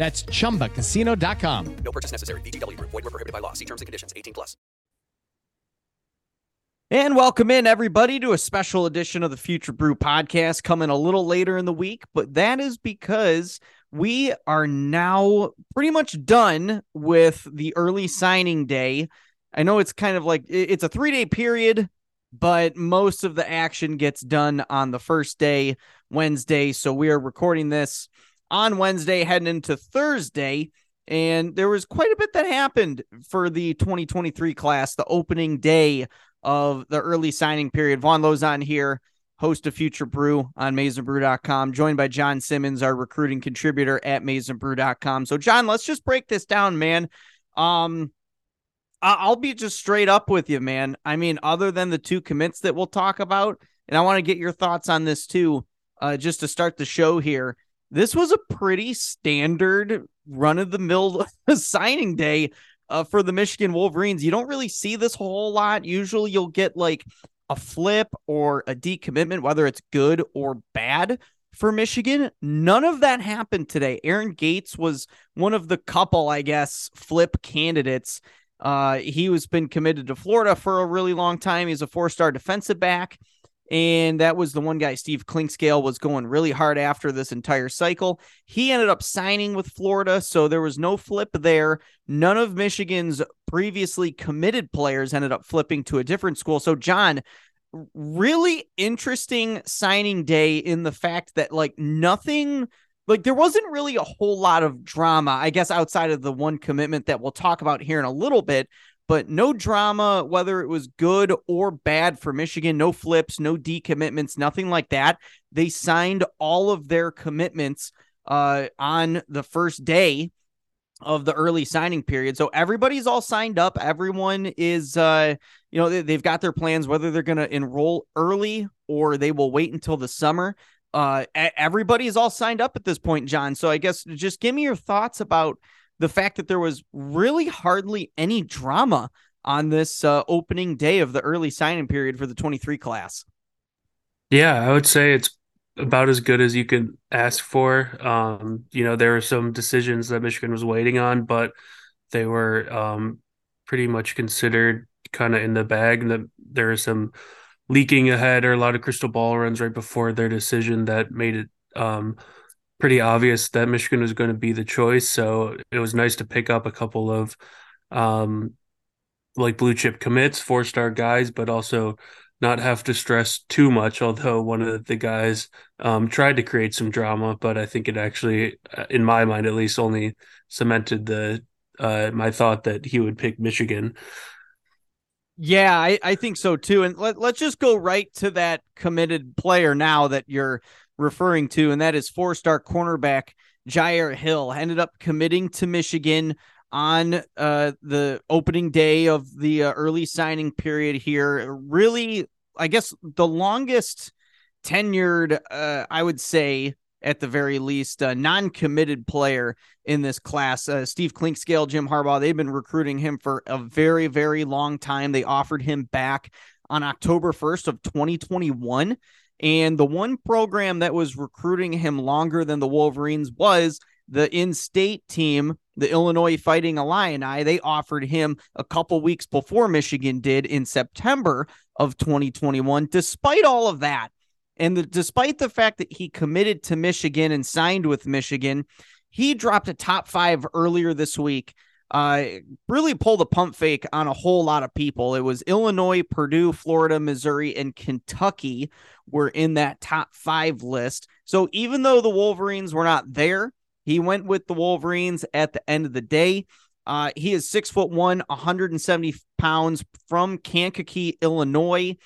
That's chumbacasino.com. No purchase necessary. VGW Group. Void were prohibited by law. See terms and conditions. 18 plus. And welcome in everybody to a special edition of the Future Brew podcast coming a little later in the week, but that is because we are now pretty much done with the early signing day. I know it's kind of like it's a 3-day period, but most of the action gets done on the first day, Wednesday, so we are recording this on Wednesday, heading into Thursday. And there was quite a bit that happened for the 2023 class, the opening day of the early signing period. Vaughn Lozon here, host of Future Brew on MaizenBrew.com, joined by John Simmons, our recruiting contributor at MaizenBrew.com. So, John, let's just break this down, man. Um, I'll be just straight up with you, man. I mean, other than the two commits that we'll talk about, and I want to get your thoughts on this too, uh, just to start the show here this was a pretty standard run of the mill signing day uh, for the Michigan Wolverines. You don't really see this whole lot. Usually you'll get like a flip or a decommitment, whether it's good or bad for Michigan. None of that happened today. Aaron Gates was one of the couple, I guess, flip candidates. Uh, he was been committed to Florida for a really long time. He's a four-star defensive back. And that was the one guy, Steve Clinkscale, was going really hard after this entire cycle. He ended up signing with Florida, so there was no flip there. None of Michigan's previously committed players ended up flipping to a different school. So, John, really interesting signing day in the fact that, like, nothing like there wasn't really a whole lot of drama, I guess, outside of the one commitment that we'll talk about here in a little bit but no drama, whether it was good or bad for Michigan. No flips, no decommitments, nothing like that. They signed all of their commitments uh, on the first day of the early signing period. So everybody's all signed up. Everyone is, uh, you know, they, have got their plans, whether they're going to enroll early or they will wait until the summer. Uh, everybody's all signed up at this point, John. So I guess just give me your thoughts about the fact that there was really hardly any drama on this uh, opening day of the early signing period for the 23 class. Yeah, I would say it's about as good as you could ask for. Um, you know, there were some decisions that Michigan was waiting on, but they were um, pretty much considered kind of in the bag. And that there are some leaking ahead or a lot of crystal ball runs right before their decision that made it um, pretty obvious that Michigan was going to be the choice. So it was nice to pick up a couple of um, like blue chip commits, four star guys, but also not have to stress too much. Although one of the guys um, tried to create some drama, but I think it actually, uh, in my mind at least, only cemented the uh, my thought that he would pick Michigan. Yeah, I, I think so too. And let, let's just go right to that committed player now that you're referring to, and that is four star cornerback Jyaire Hill. Ended up committing to Michigan on uh, the opening day of the uh, early signing period here. Really, I guess the longest tenured, uh, I would say, at the very least, a non-committed player in this class. Uh, Steve Clinkscale, Jim Harbaugh, they've been recruiting him for a very, very long time. They offered him back on October 1st of 2021. And the one program that was recruiting him longer than the Wolverines was the in-state team, the Illinois Fighting Illini. They offered him a couple weeks before Michigan did in September of 2021. Despite all of that, and the, despite the fact that he committed to Michigan and signed with Michigan, he dropped a top five earlier this week. Uh, really pulled a pump fake on a whole lot of people. It was Illinois, Purdue, Florida, Missouri, and Kentucky were in that top five list. So even though the Wolverines were not there, he went with the Wolverines at the end of the day. Uh, he is six foot one, 170 pounds from Kankakee, Illinois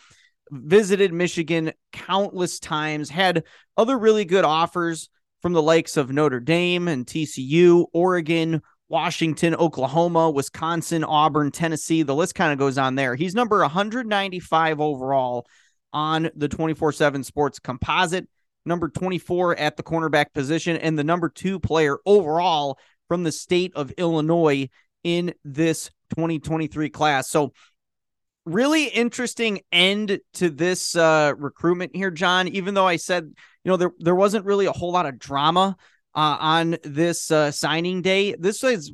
visited Michigan countless times, had other really good offers from the likes of Notre Dame and TCU, Oregon, Washington, Oklahoma, Wisconsin, Auburn, Tennessee. The list kind of goes on there. He's number 195 overall on the 24 7 sports composite, number 24 at the cornerback position, and the number two player overall from the state of Illinois in this 2023 class. So really interesting end to this uh, recruitment here, John. Even though I said, you know, there there wasn't really a whole lot of drama uh, on this uh, signing day. This is,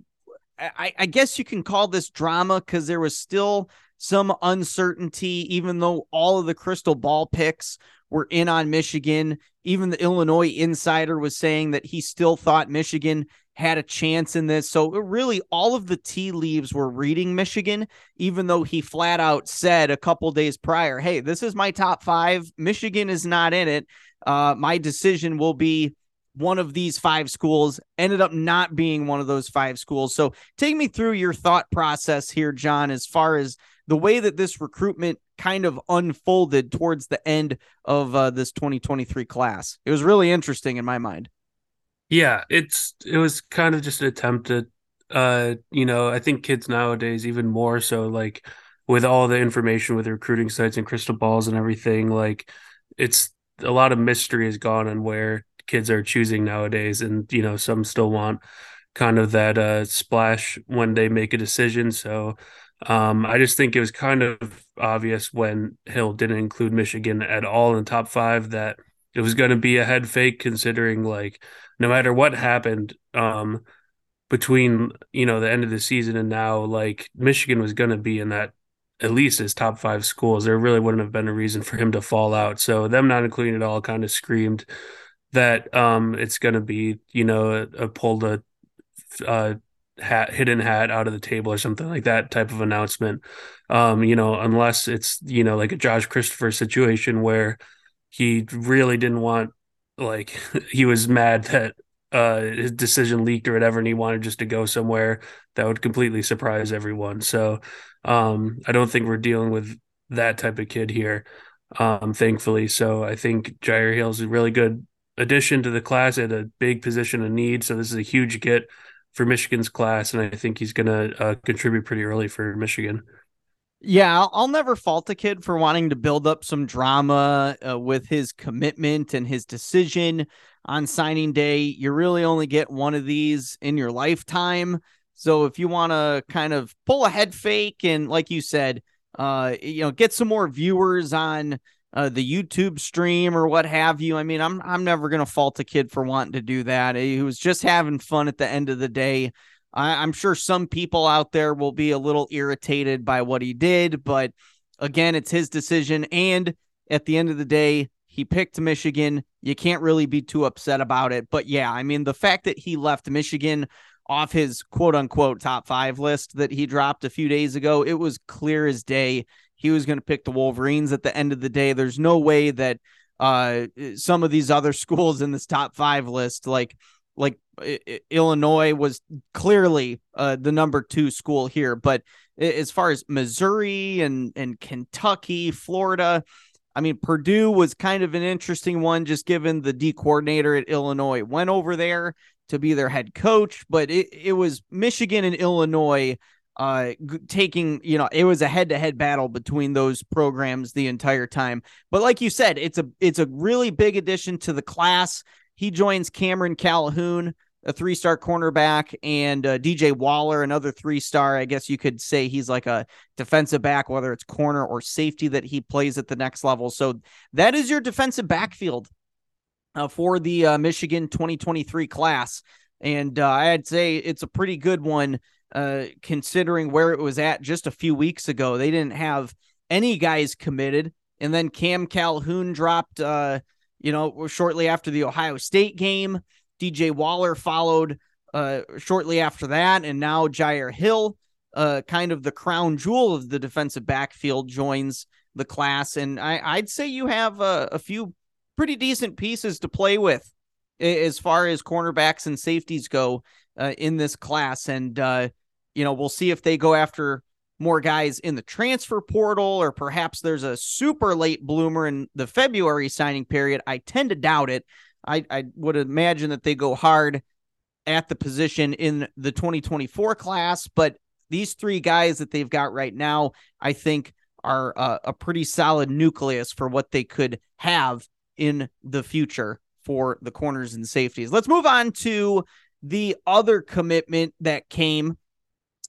I, I guess you can call this drama because there was still some uncertainty, even though all of the crystal ball picks were in on Michigan. Even the Illinois insider was saying that he still thought Michigan had a chance in this. So really all of the tea leaves were reading Michigan, even though he flat out said a couple days prior, Hey, this is my top five. Michigan is not in it. Uh, my decision will be one of these five schools ended up not being one of those five schools. So take me through your thought process here, John, as far as the way that this recruitment kind of unfolded towards the end of uh, this 2023 class. It was really interesting in my mind. Yeah, it's it was kind of just an attempt at uh, you know, I think kids nowadays even more so like with all the information with recruiting sites and crystal balls and everything, like it's a lot of mystery has gone on where kids are choosing nowadays and you know, some still want kind of that uh splash when they make a decision. So um, I just think it was kind of obvious when Hill didn't include Michigan at all in top five that it was going to be a head fake, considering like no matter what happened um, between you know the end of the season and now, like Michigan was going to be in that at least as top five schools. There really wouldn't have been a reason for him to fall out. So them not including it all kind of screamed that um, it's going to be you know a, pulled a uh, hat hidden hat out of the table or something like that type of announcement. Um, you know, unless it's you know like a Josh Christopher situation where he really didn't want like he was mad that uh his decision leaked or whatever and he wanted just to go somewhere that would completely surprise everyone so um i don't think we're dealing with that type of kid here um thankfully so i think Jyaire Hill is a really good addition to the class at a big position of need so this is a huge get for michigan's class and i think he's going to uh, contribute pretty early for michigan yeah, I'll, I'll, never fault a kid for wanting to build up some drama uh, with his commitment and his decision on signing day. You really only get one of these in your lifetime. So if you want to kind of pull a head fake and, like you said, uh, you know, get some more viewers on uh, the YouTube stream or what have you. I mean, I'm I'm never gonna fault a kid for wanting to do that. He was just having fun at the end of the day. I, am sure some people out there will be a little irritated by what he did, but again, it's his decision. And at the end of the day, he picked Michigan. You can't really be too upset about it. But yeah, I mean, the fact that he left Michigan off his quote unquote top five list that he dropped a few days ago, it was clear as day he was going to pick the Wolverines at the end of the day. There's no way that uh, some of these other schools in this top five list, like like Illinois was clearly uh, the number two school here, but as far as Missouri and and Kentucky, Florida, I mean Purdue was kind of an interesting one, just given the D coordinator at Illinois went over there to be their head coach, but it, it was Michigan and Illinois uh taking you know it was a head-to-head battle between those programs the entire time. But like you said it's a it's a really big addition to the class. He joins cameron calhoun a three-star cornerback and uh, dj waller another three-star. I guess you could say he's like a defensive back whether it's corner or safety that he plays at the next level. So that is your defensive backfield uh, for the uh, michigan 2023 class. And uh, i'd say it's a pretty good one uh, considering where it was at just a few weeks ago. They didn't have any guys committed. And then Cam Calhoun dropped, uh, you know, shortly after the Ohio State game. DJ Waller followed uh, shortly after that. And now Jyaire Hill, uh, kind of the crown jewel of the defensive backfield, joins the class. And I, would say you have a, a few pretty decent pieces to play with as far as cornerbacks and safeties go uh, in this class. And, uh, you know, we'll see if they go after more guys in the transfer portal or perhaps there's a super late bloomer in the February signing period. I tend to doubt it. I, I would imagine that they go hard at the position in the 2024 class, but these three guys that they've got right now, I think are a pretty solid nucleus for what they could have in the future for the corners and safeties. Let's move on to the other commitment that came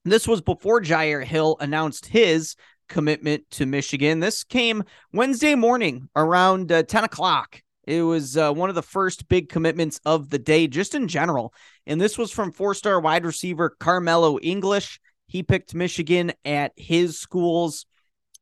this was before Jyaire Hill announced his commitment to Michigan. This came Wednesday morning around uh, 10 o'clock. It was uh, one of the first big commitments of the day, just in general. And this was from four star wide receiver Carmelo English. He picked Michigan at his school's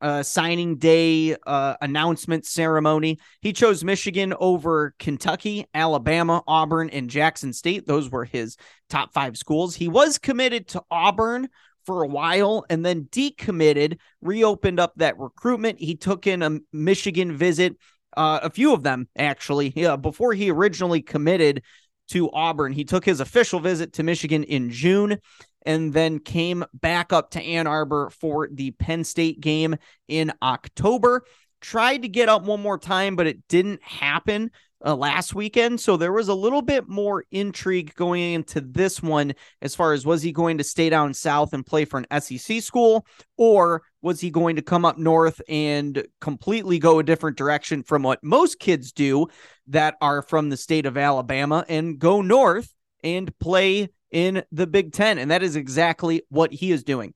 uh, signing day uh, announcement ceremony. He chose Michigan over Kentucky, Alabama, Auburn, and Jackson State. Those were his top five schools. He was committed to Auburn for a while and then decommitted, reopened up that recruitment. He took in a Michigan visit, uh, a few of them actually, yeah, before he originally committed to Auburn. He took his official visit to Michigan in June and then came back up to Ann Arbor for the Penn State game in October. Tried to get up one more time, but it didn't happen uh, last weekend. So there was a little bit more intrigue going into this one as far as was he going to stay down south and play for an SEC school, or was he going to come up north and completely go a different direction from what most kids do that are from the state of Alabama and go north and play in the Big Ten. And that is exactly what he is doing.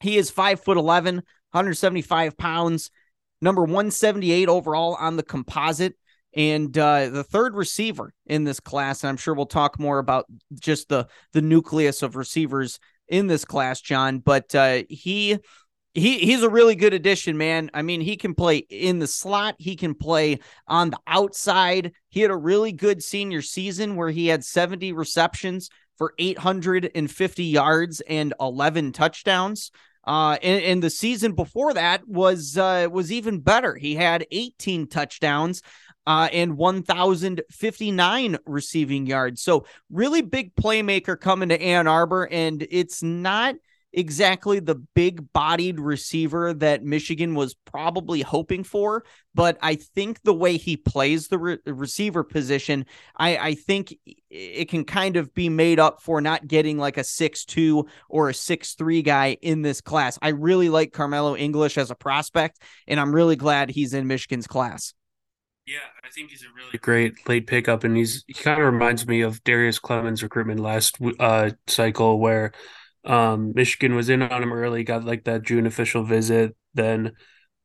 He is five foot 11, 175 pounds, number 178 overall on the composite, and uh, the third receiver in this class. And I'm sure we'll talk more about just the, the nucleus of receivers in this class, John. But uh, he he he's a really good addition, man. I mean, he can play in the slot, he can play on the outside. He had a really good senior season where he had 70 receptions for 850 yards and 11 touchdowns. Uh, and, and, the season before that was uh, was even better. He had 18 touchdowns uh, and 1,059 receiving yards. So really big playmaker coming to Ann Arbor, and it's not exactly the big bodied receiver that Michigan was probably hoping for, but I think the way he plays the re- receiver position, I, I think it can kind of be made up for not getting like a six-two or a six-three guy in this class. I really like Carmelo English as a prospect, and I'm really glad he's in Michigan's class. Yeah, I think he's a really great late pickup, and he's he kind of reminds me of Darrius Clemons' recruitment last uh, cycle, where um, Michigan was in on him early, got like that June official visit. Then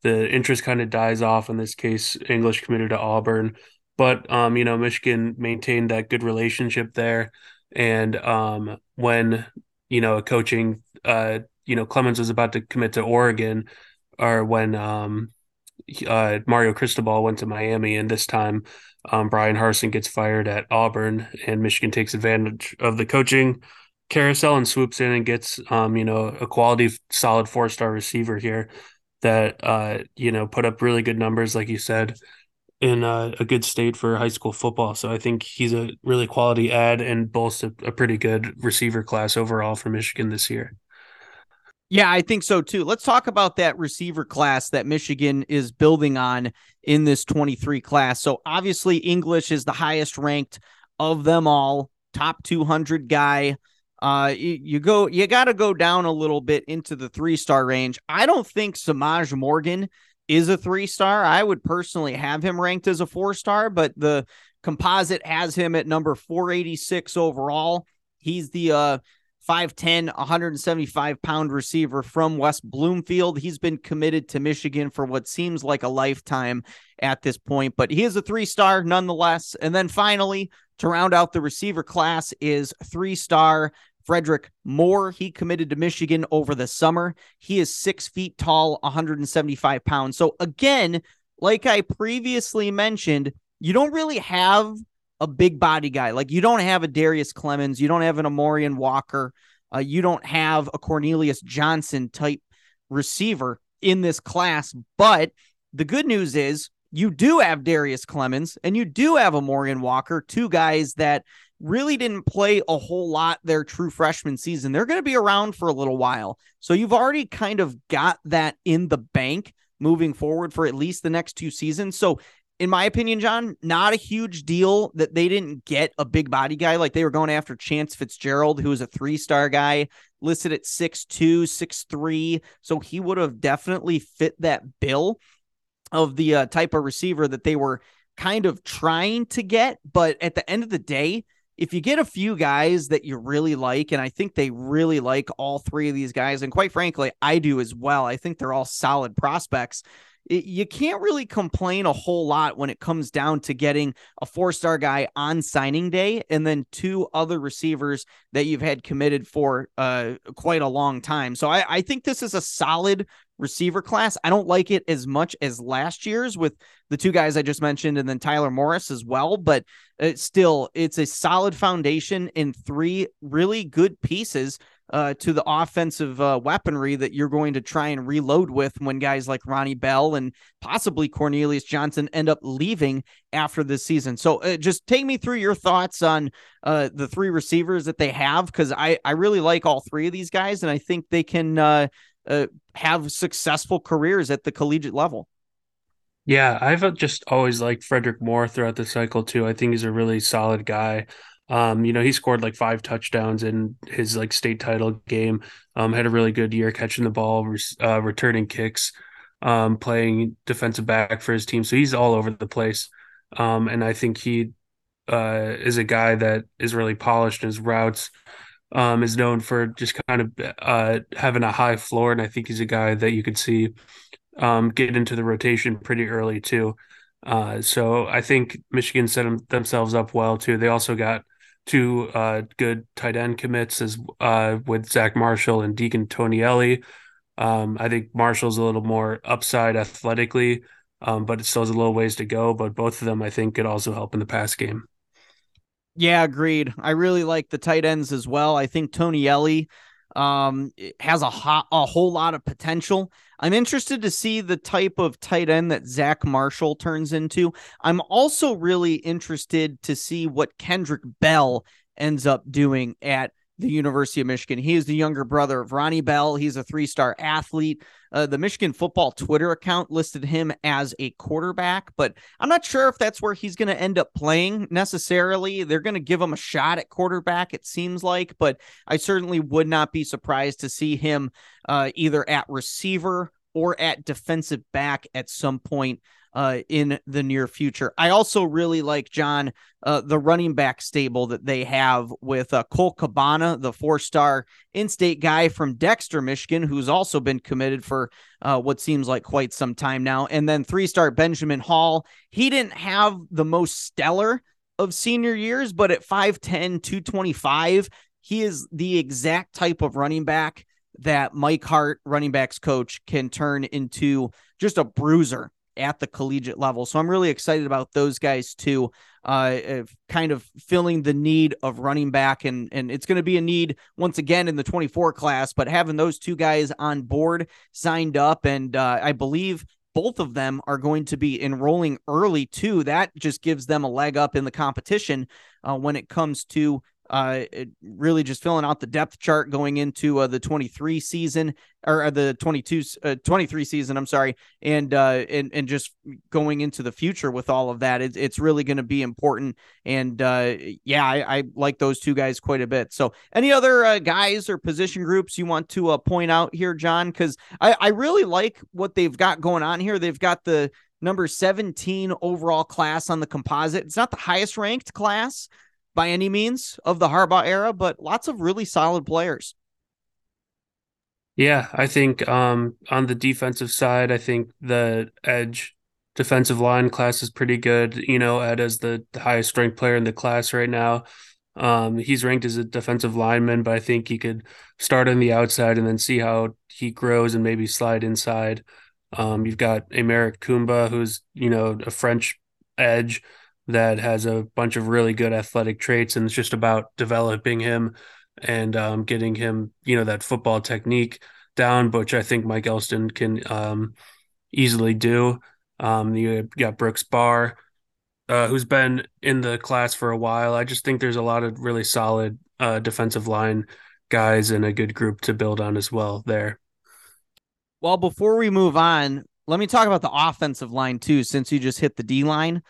the interest kind of dies off. In this case, English committed to Auburn, but um, you know, Michigan maintained that good relationship there. And um, when you know, a coaching, uh, you know, Clemons was about to commit to Oregon, or when um, uh, Mario Cristobal went to Miami, and this time um, Bryan Harsin gets fired at Auburn, and Michigan takes advantage of the coaching carousel and swoops in and gets um you know a quality solid four star receiver here that uh you know put up really good numbers like you said in a, a, good state for high school football. So I think he's a really quality ad and boasts a, a pretty good receiver class overall for Michigan this year. Yeah, I think so too. Let's talk about that receiver class that Michigan is building on in this 23 class. So obviously English is the highest ranked of them all, top 200 guy. Uh, you, you go, you got to go down a little bit into the three star range. I don't think Semaj Morgan is a three star. I would personally have him ranked as a four star, but the composite has him at number 486 overall. He's the uh 5'10, 175 pound receiver from West Bloomfield. He's been committed to Michigan for what seems like a lifetime at this point, but he is a three star nonetheless. And then finally, to round out the receiver class, is three star Frederick Moore. He committed to Michigan over the summer. He is six feet tall, 175 pounds. So, again, like I previously mentioned, you don't really have a big body guy. Like you don't have a Darrius Clemons, you don't have an Amorion Walker, uh, you don't have a Cornelius Johnson type receiver in this class. But the good news is you do have Darrius Clemons and you do have Amorion Walker, two guys that really didn't play a whole lot their true freshman season. They're going to be around for a little while. So you've already kind of got that in the bank moving forward for at least the next two seasons. So in my opinion, John, not a huge deal that they didn't get a big body guy. Like they were going after Chance Fitzgerald, who was a three star guy listed at six two, six three. So he would have definitely fit that bill of the uh, type of receiver that they were kind of trying to get. But at the end of the day, if you get a few guys that you really like, and I think they really like all three of these guys, and quite frankly, I do as well. I think they're all solid prospects you can't really complain a whole lot when it comes down to getting a four star guy on signing day and then two other receivers that you've had committed for uh, quite a long time. So I, I think this is a solid receiver class. I don't like it as much as last year's with the two guys I just mentioned and then Tyler Morris as well, but it's still it's a solid foundation in three really good pieces uh, to the offensive uh, weaponry that you're going to try and reload with when guys like Ronnie Bell and possibly Cornelius Johnson end up leaving after this season. So uh, just take me through your thoughts on uh, the three receivers that they have because I, I really like all three of these guys and I think they can uh, uh, have successful careers at the collegiate level. Yeah, I've just always liked Frederick Moore throughout the cycle too. I think he's a really solid guy. Um, you know, he scored like five touchdowns in his like state title game. Um, had a really good year catching the ball, uh, returning kicks, um, playing defensive back for his team. So he's all over the place. Um, and I think he uh, is a guy that is really polished in his routes. Um, is known for just kind of uh, having a high floor, and I think he's a guy that you could see um, get into the rotation pretty early too. Uh, so I think Michigan set them, themselves up well too. They also got two uh, good tight end commits as uh, with Zach Marshall and Deacon Tonielli. Um, I think Marshall's a little more upside athletically, um, but it still has a little ways to go. But both of them, I think, could also help in the pass game. Yeah, agreed. I really like the tight ends as well. I think Tonielli um, has a, hot, a whole lot of potential. I'm interested to see the type of tight end that Zach Marshall turns into. I'm also really interested to see what Kendrick Bell ends up doing at the University of Michigan. He is the younger brother of Ronnie Bell. He's a three star athlete. Uh, the Michigan football Twitter account listed him as a quarterback, but I'm not sure if that's where he's going to end up playing necessarily. They're going to give him a shot at quarterback, it seems like, but I certainly would not be surprised to see him uh, either at receiver or at defensive back at some point uh, in the near future. I also really like John uh, the running back stable that they have with uh, Cole Cabana, the four-star in-state guy from Dexter, Michigan, who's also been committed for uh, what seems like quite some time now, and then three-star Benjamin Hall. He didn't have the most stellar of senior years, but at 5'10, 225, he is the exact type of running back that Mike Hart, running backs coach, can turn into just a bruiser at the collegiate level. So I'm really excited about those guys too, uh, kind of filling the need of running back. And, and it's going to be a need once again in the 24 class, but having those two guys on board signed up. And uh, I believe both of them are going to be enrolling early too. That just gives them a leg up in the competition uh, when it comes to uh, really just filling out the depth chart going into uh, the 23 season or uh, the 22 uh, 23 season I'm sorry and uh and and just going into the future with all of that it, it's really going to be important and uh yeah I, I, like those two guys quite a bit. So any other guys or position groups you want to point out here John? Because I, I really like what they've got going on here. They've got the number 17 overall class on the composite. It's not the highest ranked class by any means of the Harbaugh era, but lots of really solid players. Yeah, I think um, on the defensive side, I think the edge defensive line class is pretty good. You know, Ed is the, the highest ranked player in the class right now. Um, he's ranked as a defensive lineman, but I think he could start on the outside and then see how he grows and maybe slide inside. Um, you've got Aymeric Koumba, who's you know a French edge that has a bunch of really good athletic traits, and it's just about developing him and um, getting him, you know, that football technique down, which I think Mike Elston can um, easily do. Um, you got Brooks Bahr, uh, who's been in the class for a while. I just think there's a lot of really solid uh, defensive line guys and a good group to build on as well there. Well, before we move on, let me talk about the offensive line too, since you just hit the D line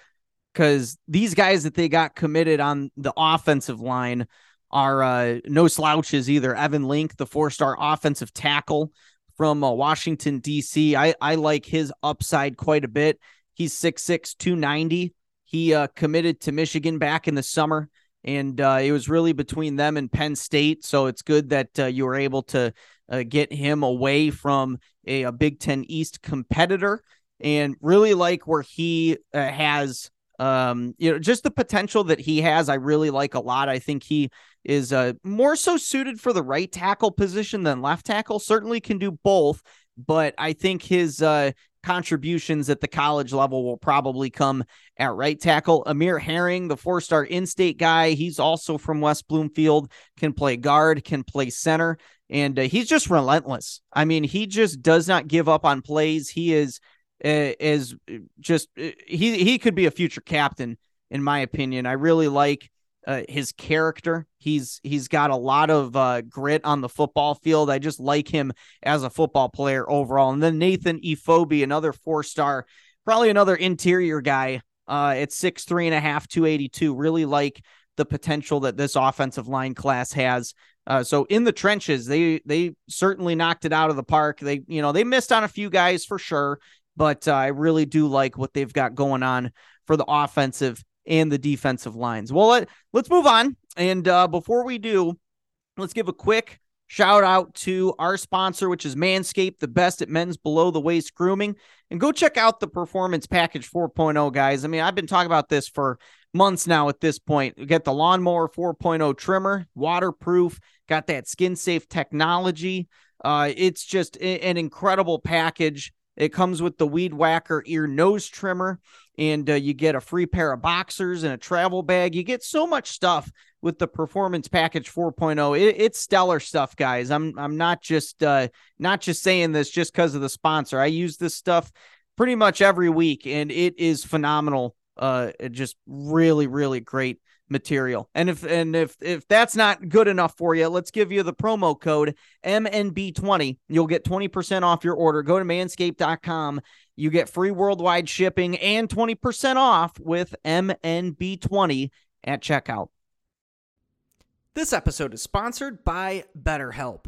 because these guys that they got committed on the offensive line are uh, no slouches either. Evan Link, the four star offensive tackle from uh, Washington, D.C., I, I like his upside quite a bit. He's 6'6, 290. He uh, committed to Michigan back in the summer, and uh, it was really between them and Penn State. So it's good that uh, you were able to uh, get him away from a, a Big Ten East competitor and really like where he has um, you know, just the potential that he has, I really like a lot. I think he is uh, more so suited for the right tackle position than left tackle. Certainly can do both, but I think his uh, contributions at the college level will probably come at right tackle. Amir Herring, the four star in state guy, he's also from West Bloomfield, can play guard, can play center, and uh, he's just relentless. I mean, he just does not give up on plays. He is is just he he could be a future captain in my opinion. I really like uh, his character. He's he's got a lot of uh, grit on the football field. I just like him as a football player overall. And then Nathan Efobi, another four star, probably another interior guy uh, at six three and a half, two eighty two. Really like the potential that this offensive line class has. Uh, so in the trenches, they they certainly knocked it out of the park. They you know they missed on a few guys for sure, but uh, I really do like what they've got going on for the offensive and the defensive lines. Well, let, let's move on. And uh, before we do, let's give a quick shout out to our sponsor, which is Manscaped, the best at men's below the waist grooming. And go check out the Performance Package 4.0, guys. I mean, I've been talking about this for months now at this point. You get the Lawnmower 4.0 trimmer, waterproof, got that skin safe technology. Uh, it's just an incredible package. It comes with the Weed Whacker ear nose trimmer, and uh, you get a free pair of boxers and a travel bag. You get so much stuff with the Performance Package 4.0. It, it's stellar stuff, guys. I'm I'm not just uh, not just saying this just because of the sponsor. I use this stuff pretty much every week, and it is phenomenal. Uh, just really, really great material. And if and if if that's not good enough for you, let's give you the promo code MNB20. You'll get 20% off your order. Go to manscaped.com. You get free worldwide shipping and 20% off with MNB20 at checkout. This episode is sponsored by BetterHelp.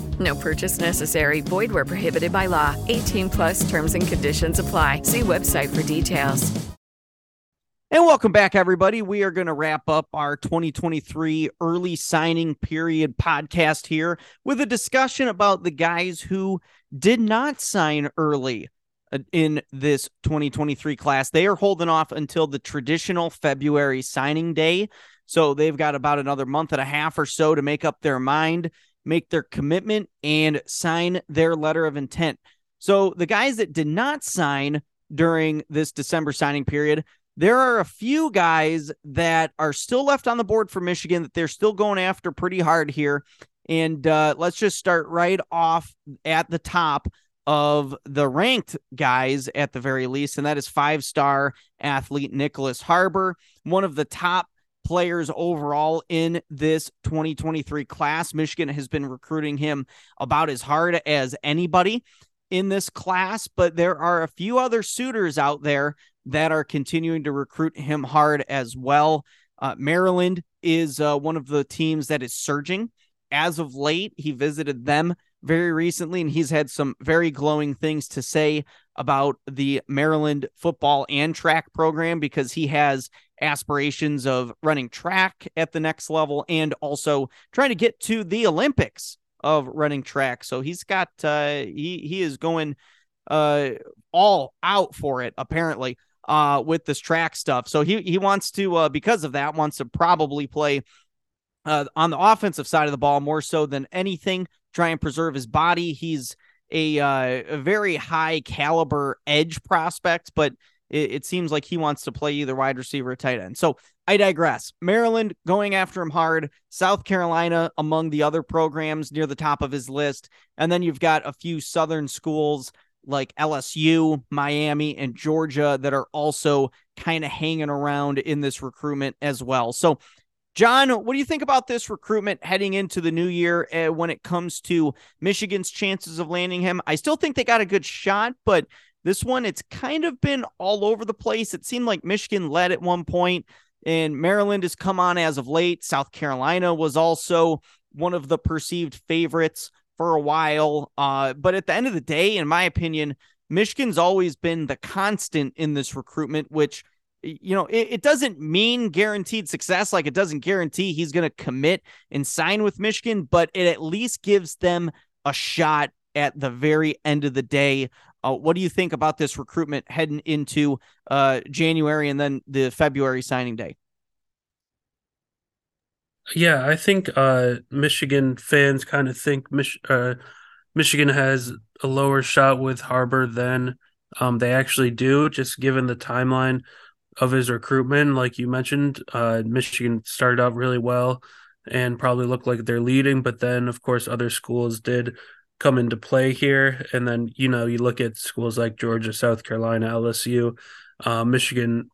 No purchase necessary. Void where prohibited by law. 18 plus terms and conditions apply. See website for details. And welcome back, everybody. We are going to wrap up our 2023 early signing period podcast here with a discussion about the guys who did not sign early uh, in this 2023 class. They are holding off until the traditional February signing day. So they've got about another month and a half or so to make up their mind, make their commitment, and sign their letter of intent. So the guys that did not sign during this December signing period, there are a few guys that are still left on the board for Michigan that they're still going after pretty hard here. And uh, let's just start right off at the top of the ranked guys at the very least, and that is five star athlete Nicholas Harbor, one of the top players overall in this 2023 class. Michigan has been recruiting him about as hard as anybody in this class, but there are a few other suitors out there that are continuing to recruit him hard as well. Uh, Maryland is uh, one of the teams that is surging as of late. He visited them very recently, and he's had some very glowing things to say about the Maryland football and track program because he has aspirations of running track at the next level and also trying to get to the Olympics of running track. So he's got uh he he is going uh all out for it apparently uh with this track stuff. So he he wants to uh because of that wants to probably play uh on the offensive side of the ball more so than anything try and preserve his body. He's a uh, a very high caliber edge prospect, but it, it seems like he wants to play either wide receiver or tight end. So I digress. Maryland going after him hard. South Carolina among the other programs near the top of his list. And then you've got a few Southern schools like LSU, Miami, and Georgia that are also kind of hanging around in this recruitment as well. So, John, what do you think about this recruitment heading into the new year uh, when it comes to Michigan's chances of landing him? I still think they got a good shot, but this one, it's kind of been all over the place. It seemed like Michigan led at one point, and Maryland has come on as of late. South Carolina was also one of the perceived favorites for a while. Uh, but at the end of the day, in my opinion, Michigan's always been the constant in this recruitment, which you know, it, it, doesn't mean guaranteed success. Like it doesn't guarantee he's going to commit and sign with Michigan, but it at least gives them a shot at the very end of the day. Uh, what do you think about this recruitment heading into uh, January and then the February signing day? Yeah, I think uh, Michigan fans kind of think Mich- uh, Michigan has a lower shot with Harbor than um, they actually do, just given the timeline of his recruitment. Like you mentioned, uh, Michigan started out really well and probably looked like they're leading, but then, of course, other schools did come into play here. And then, you know, you look at schools like Georgia, South Carolina, LSU, uh, Michigan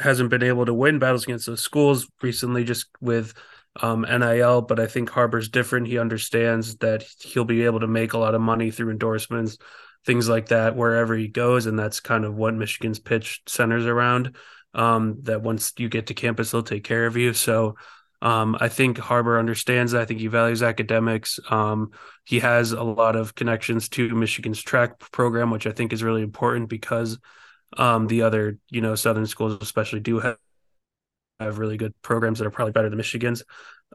hasn't been able to win battles against those schools recently just with um, NIL, but I think Harbor's different. He understands that he'll be able to make a lot of money through endorsements, things like that, wherever he goes. And that's kind of what Michigan's pitch centers around. Um, that once you get to campus, they'll take care of you. So um, I think Harbor understands that. I think he values academics. Um, he has a lot of connections to Michigan's track program, which I think is really important because um, the other, you know, Southern schools especially do have, have really good programs that are probably better than Michigan's.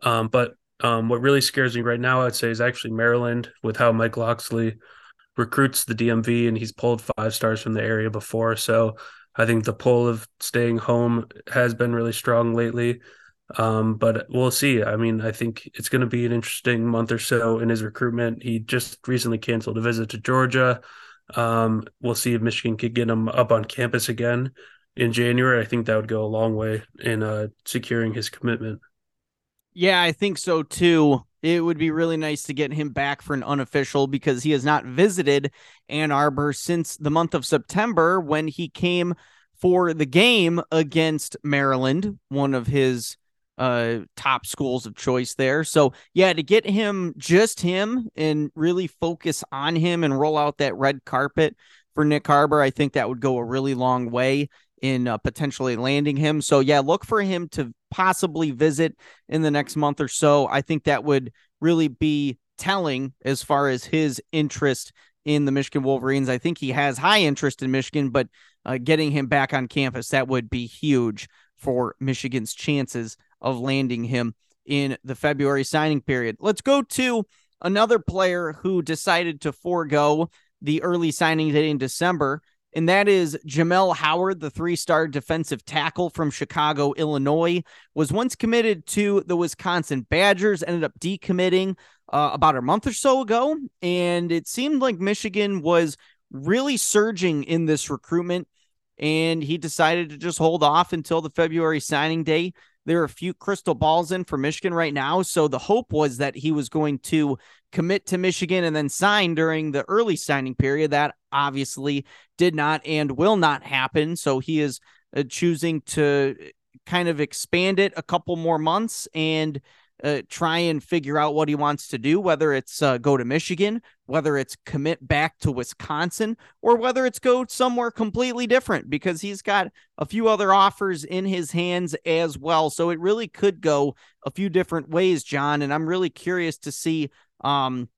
Um, but um, what really scares me right now, I'd say, is actually Maryland with how Mike Locksley recruits the DMV, and he's pulled five stars from the area before. So I think the pull of staying home has been really strong lately. Um, but we'll see. I mean, I think it's going to be an interesting month or so in his recruitment. He just recently canceled a visit to Georgia. Um, we'll see if Michigan could get him up on campus again in January. I think that would go a long way in uh, securing his commitment. Yeah, I think so too. It would be really nice to get him back for an unofficial because he has not visited Ann Arbor since the month of September when he came for the game against Maryland, one of his uh top schools of choice there. So yeah, to get him just him and really focus on him and roll out that red carpet for Nick Harbor, I think that would go a really long way in uh, potentially landing him. So yeah, look for him to possibly visit in the next month or so. I think that would really be telling as far as his interest in the Michigan Wolverines. I think he has high interest in Michigan, but uh, getting him back on campus that would be huge for Michigan's chances of landing him in the February signing period. Let's go to another player who decided to forego the early signing day in December, and that is Jamel Howard, the three star defensive tackle from Chicago, Illinois, was once committed to the Wisconsin Badgers, ended up decommitting uh, about a month or so ago. And it seemed like Michigan was really surging in this recruitment. And he decided to just hold off until the February signing day. There are a few crystal balls in for Michigan right now. So the hope was that he was going to commit to Michigan and then sign during the early signing period. That obviously did not and will not happen. So he is uh, choosing to kind of expand it a couple more months and uh, try and figure out what he wants to do, whether it's uh, go to Michigan, whether it's commit back to Wisconsin, or whether it's go somewhere completely different because he's got a few other offers in his hands as well. So it really could go a few different ways, John. And I'm really curious to see um,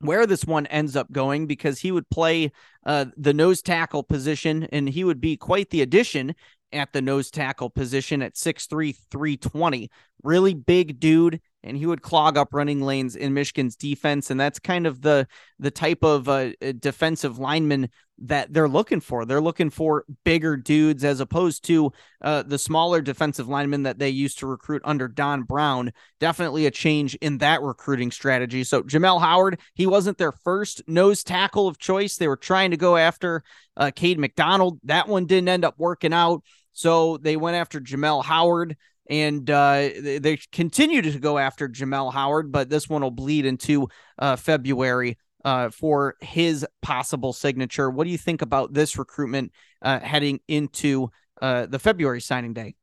where this one ends up going because he would play uh, the nose tackle position and he would be quite the addition at the nose tackle position at 6'3, 320. Really big dude, and he would clog up running lanes in Michigan's defense. And that's kind of the the type of uh, defensive lineman that they're looking for. They're looking for bigger dudes as opposed to uh, the smaller defensive linemen that they used to recruit under Don Brown. Definitely a change in that recruiting strategy. So Jamel Howard, he wasn't their first nose tackle of choice. They were trying to go after uh, Cade McDonald. That one didn't end up working out. So they went after Jamel Howard and uh, they continue to go after Jamel Howard, but this one will bleed into uh, February uh, for his possible signature. What do you think about this recruitment uh, heading into uh, the February signing day?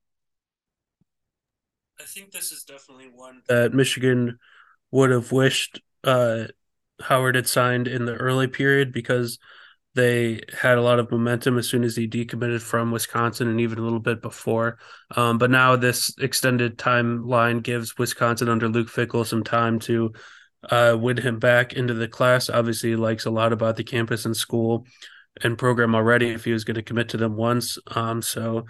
I think this is definitely one that Michigan would have wished uh, Howard had signed in the early period because – they had a lot of momentum as soon as he decommitted from Wisconsin and even a little bit before. Um, but now this extended timeline gives Wisconsin under Luke Fickell some time to uh, win him back into the class. Obviously, he likes a lot about the campus and school and program already if he was going to commit to them once. Um, so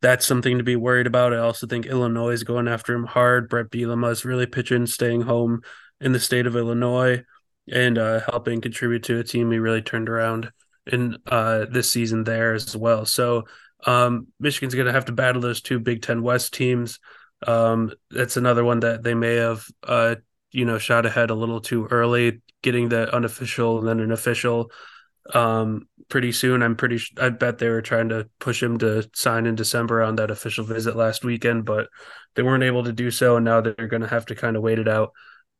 that's something to be worried about. I also think Illinois is going after him hard. Bret Bielema is really pitching, staying home in the state of Illinois and uh, helping contribute to a team he really turned around in uh, this season there as well. So um, Michigan's going to have to battle those two Big Ten West teams. Um, that's another one that they may have, uh, you know, shot ahead a little too early, getting the unofficial and then an official um, pretty soon. I'm pretty. I bet they were trying to push him to sign in December on that official visit last weekend, but they weren't able to do so, and now they're going to have to kind of wait it out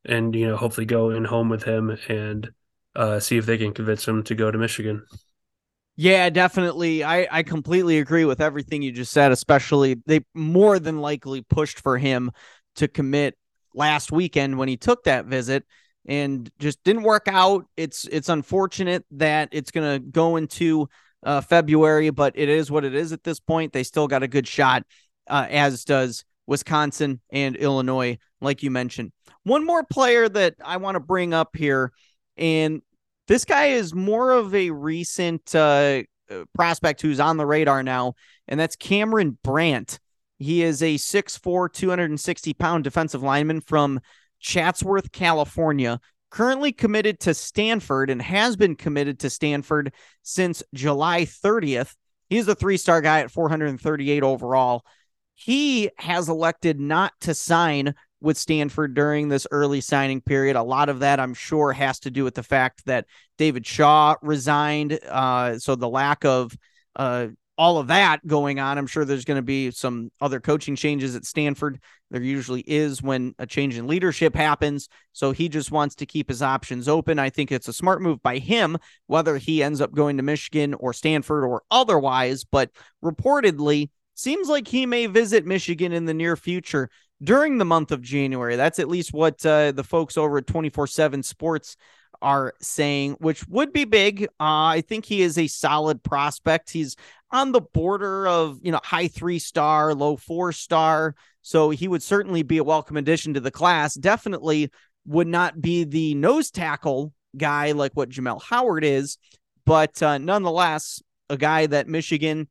and you know hopefully go in home with him and uh, see if they can convince him to go to Michigan. Yeah, definitely. I, I completely agree with everything you just said, especially they more than likely pushed for him to commit last weekend when he took that visit and just didn't work out. It's it's unfortunate that it's going to go into uh, February, but it is what it is at this point. They still got a good shot, uh, as does Wisconsin and Illinois, like you mentioned. One more player that I want to bring up here and this guy is more of a recent uh, uh, prospect who's on the radar now, and that's Cameron Brandt. He is a 6'4, 260 pound defensive lineman from Chatsworth, California, currently committed to Stanford and has been committed to Stanford since July 30th. He's a three star guy at 438 overall. He has elected not to sign with Stanford during this early signing period. A lot of that, I'm sure, has to do with the fact that David Shaw resigned. Uh, so the lack of uh, all of that going on, I'm sure there's going to be some other coaching changes at Stanford. There usually is when a change in leadership happens. So he just wants to keep his options open. I think it's a smart move by him, whether he ends up going to Michigan or Stanford or otherwise. But reportedly, seems like he may visit Michigan in the near future during the month of January. That's at least what uh, the folks over at 24 7 Sports are saying, which would be big. Uh, I think he is a solid prospect. He's on the border of, you know, high three star, low four star. So he would certainly be a welcome addition to the class. Definitely would not be the nose tackle guy like what Jamel Howard is, but uh, nonetheless, a guy that Michigan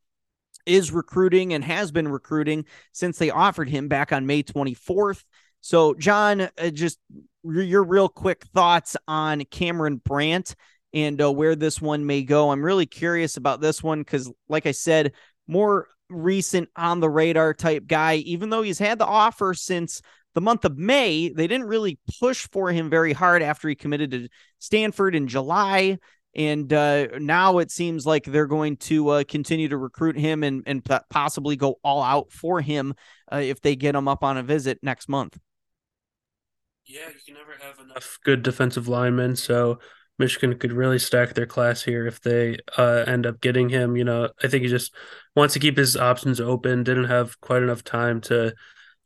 is recruiting and has been recruiting since they offered him back on May 24th. So, John, uh, just your real quick thoughts on Cameron Brandt and uh, where this one may go. I'm really curious about this one because, like I said, more recent on the radar type guy, even though he's had the offer since the month of May, they didn't really push for him very hard after he committed to Stanford in July. And uh, now it seems like they're going to uh, continue to recruit him and, and possibly go all out for him uh, if they get him up on a visit next month. Yeah, you can never have enough good defensive linemen. So Michigan could really stack their class here if they uh, end up getting him. You know, I think he just wants to keep his options open. Didn't have quite enough time to,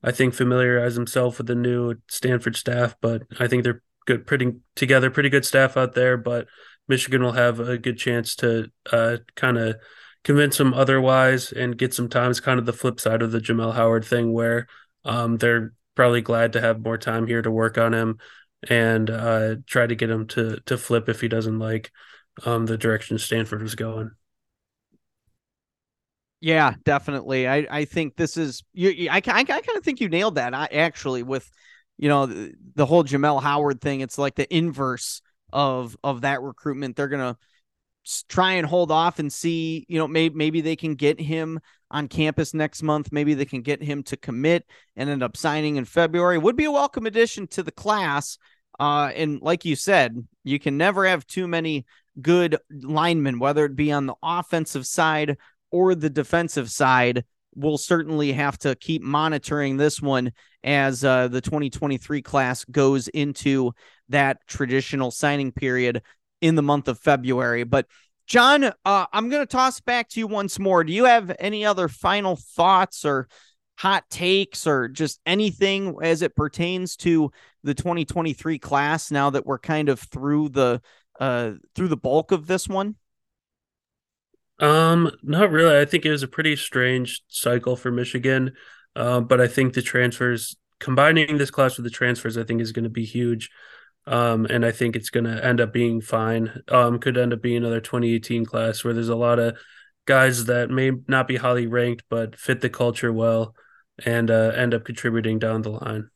I think, familiarize himself with the new Stanford staff. But I think they're good, putting together pretty good staff out there. But Michigan will have a good chance to uh, kind of convince them otherwise and get some time. It's kind of the flip side of the Jamel Howard thing where um, they're probably glad to have more time here to work on him and uh, try to get him to to flip if he doesn't like um, the direction Stanford was going. Yeah, definitely. I, I think this is you. I, I, I kind of think you nailed that. I actually with you know the, the whole Jamel Howard thing. It's like the inverse of of that recruitment. They're gonna try and hold off and see. You know, maybe maybe they can get him on campus next month. Maybe they can get him to commit and end up signing in February. Would be a welcome addition to the class. Uh, and like you said, you can never have too many good linemen, whether it be on the offensive side or the defensive side. We'll certainly have to keep monitoring this one as uh, the 2023 class goes into that traditional signing period in the month of February. But John, uh, I'm going to toss back to you once more. Do you have any other final thoughts or hot takes or just anything as it pertains to the 2023 class now that we're kind of through the uh through the bulk of this one? Um, not really. I think it was a pretty strange cycle for Michigan. Uh, but I think the transfers combining this class with the transfers, I think is going to be huge. Um, and I think it's going to end up being fine. Um, could end up being another 2018 class where there's a lot of guys that may not be highly ranked but fit the culture well and uh, end up contributing down the line.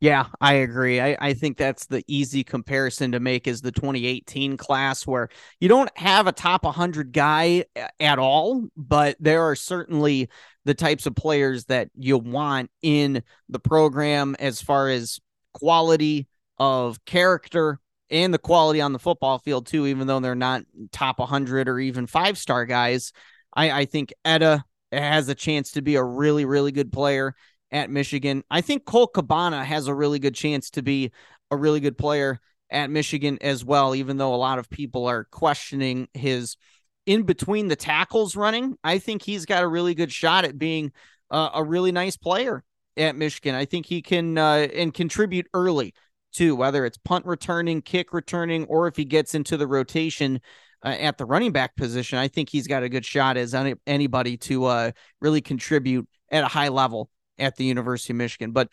Yeah, I agree. I, I think that's the easy comparison to make is the 2018 class where you don't have a top 100 guy at all, but there are certainly the types of players that you want in the program as far as quality of character and the quality on the football field too, even though they're not top 100 or even five star guys. I, I think Etta has a chance to be a really, really good player at Michigan. I think Cole Cabana has a really good chance to be a really good player at Michigan as well, even though a lot of people are questioning his in between the tackles running. I think he's got a really good shot at being uh, a really nice player at Michigan. I think he can uh, and contribute early too, whether it's punt returning, kick returning, or if he gets into the rotation uh, at the running back position. I think he's got a good shot as any, anybody to uh, really contribute at a high level at the University of Michigan. But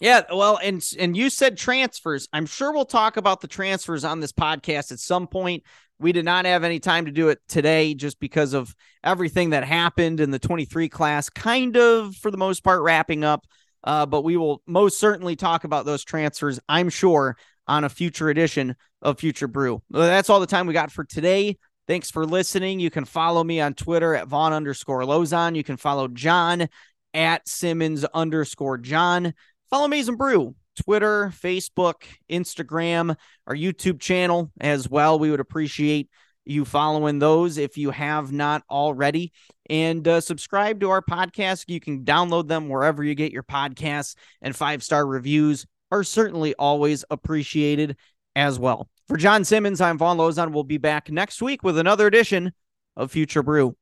yeah, well, and and you said transfers. I'm sure we'll talk about the transfers on this podcast at some point. We did not have any time to do it today just because of everything that happened in the 23 class, kind of for the most part wrapping up. Uh, but we will most certainly talk about those transfers, I'm sure, on a future edition of Future Brew. That's all the time we got for today. Thanks for listening. You can follow me on Twitter at Vaughn underscore Lozon. You can follow John at Simmons underscore John. Follow n Brew, Twitter, Facebook, Instagram, our YouTube channel as well. We would appreciate you following those if you have not already. And uh, subscribe to our podcast. You can download them wherever you get your podcasts, and five star reviews are certainly always appreciated as well. For John Simmons, I'm Vaughn Lozon. We'll be back next week with another edition of Future Brew.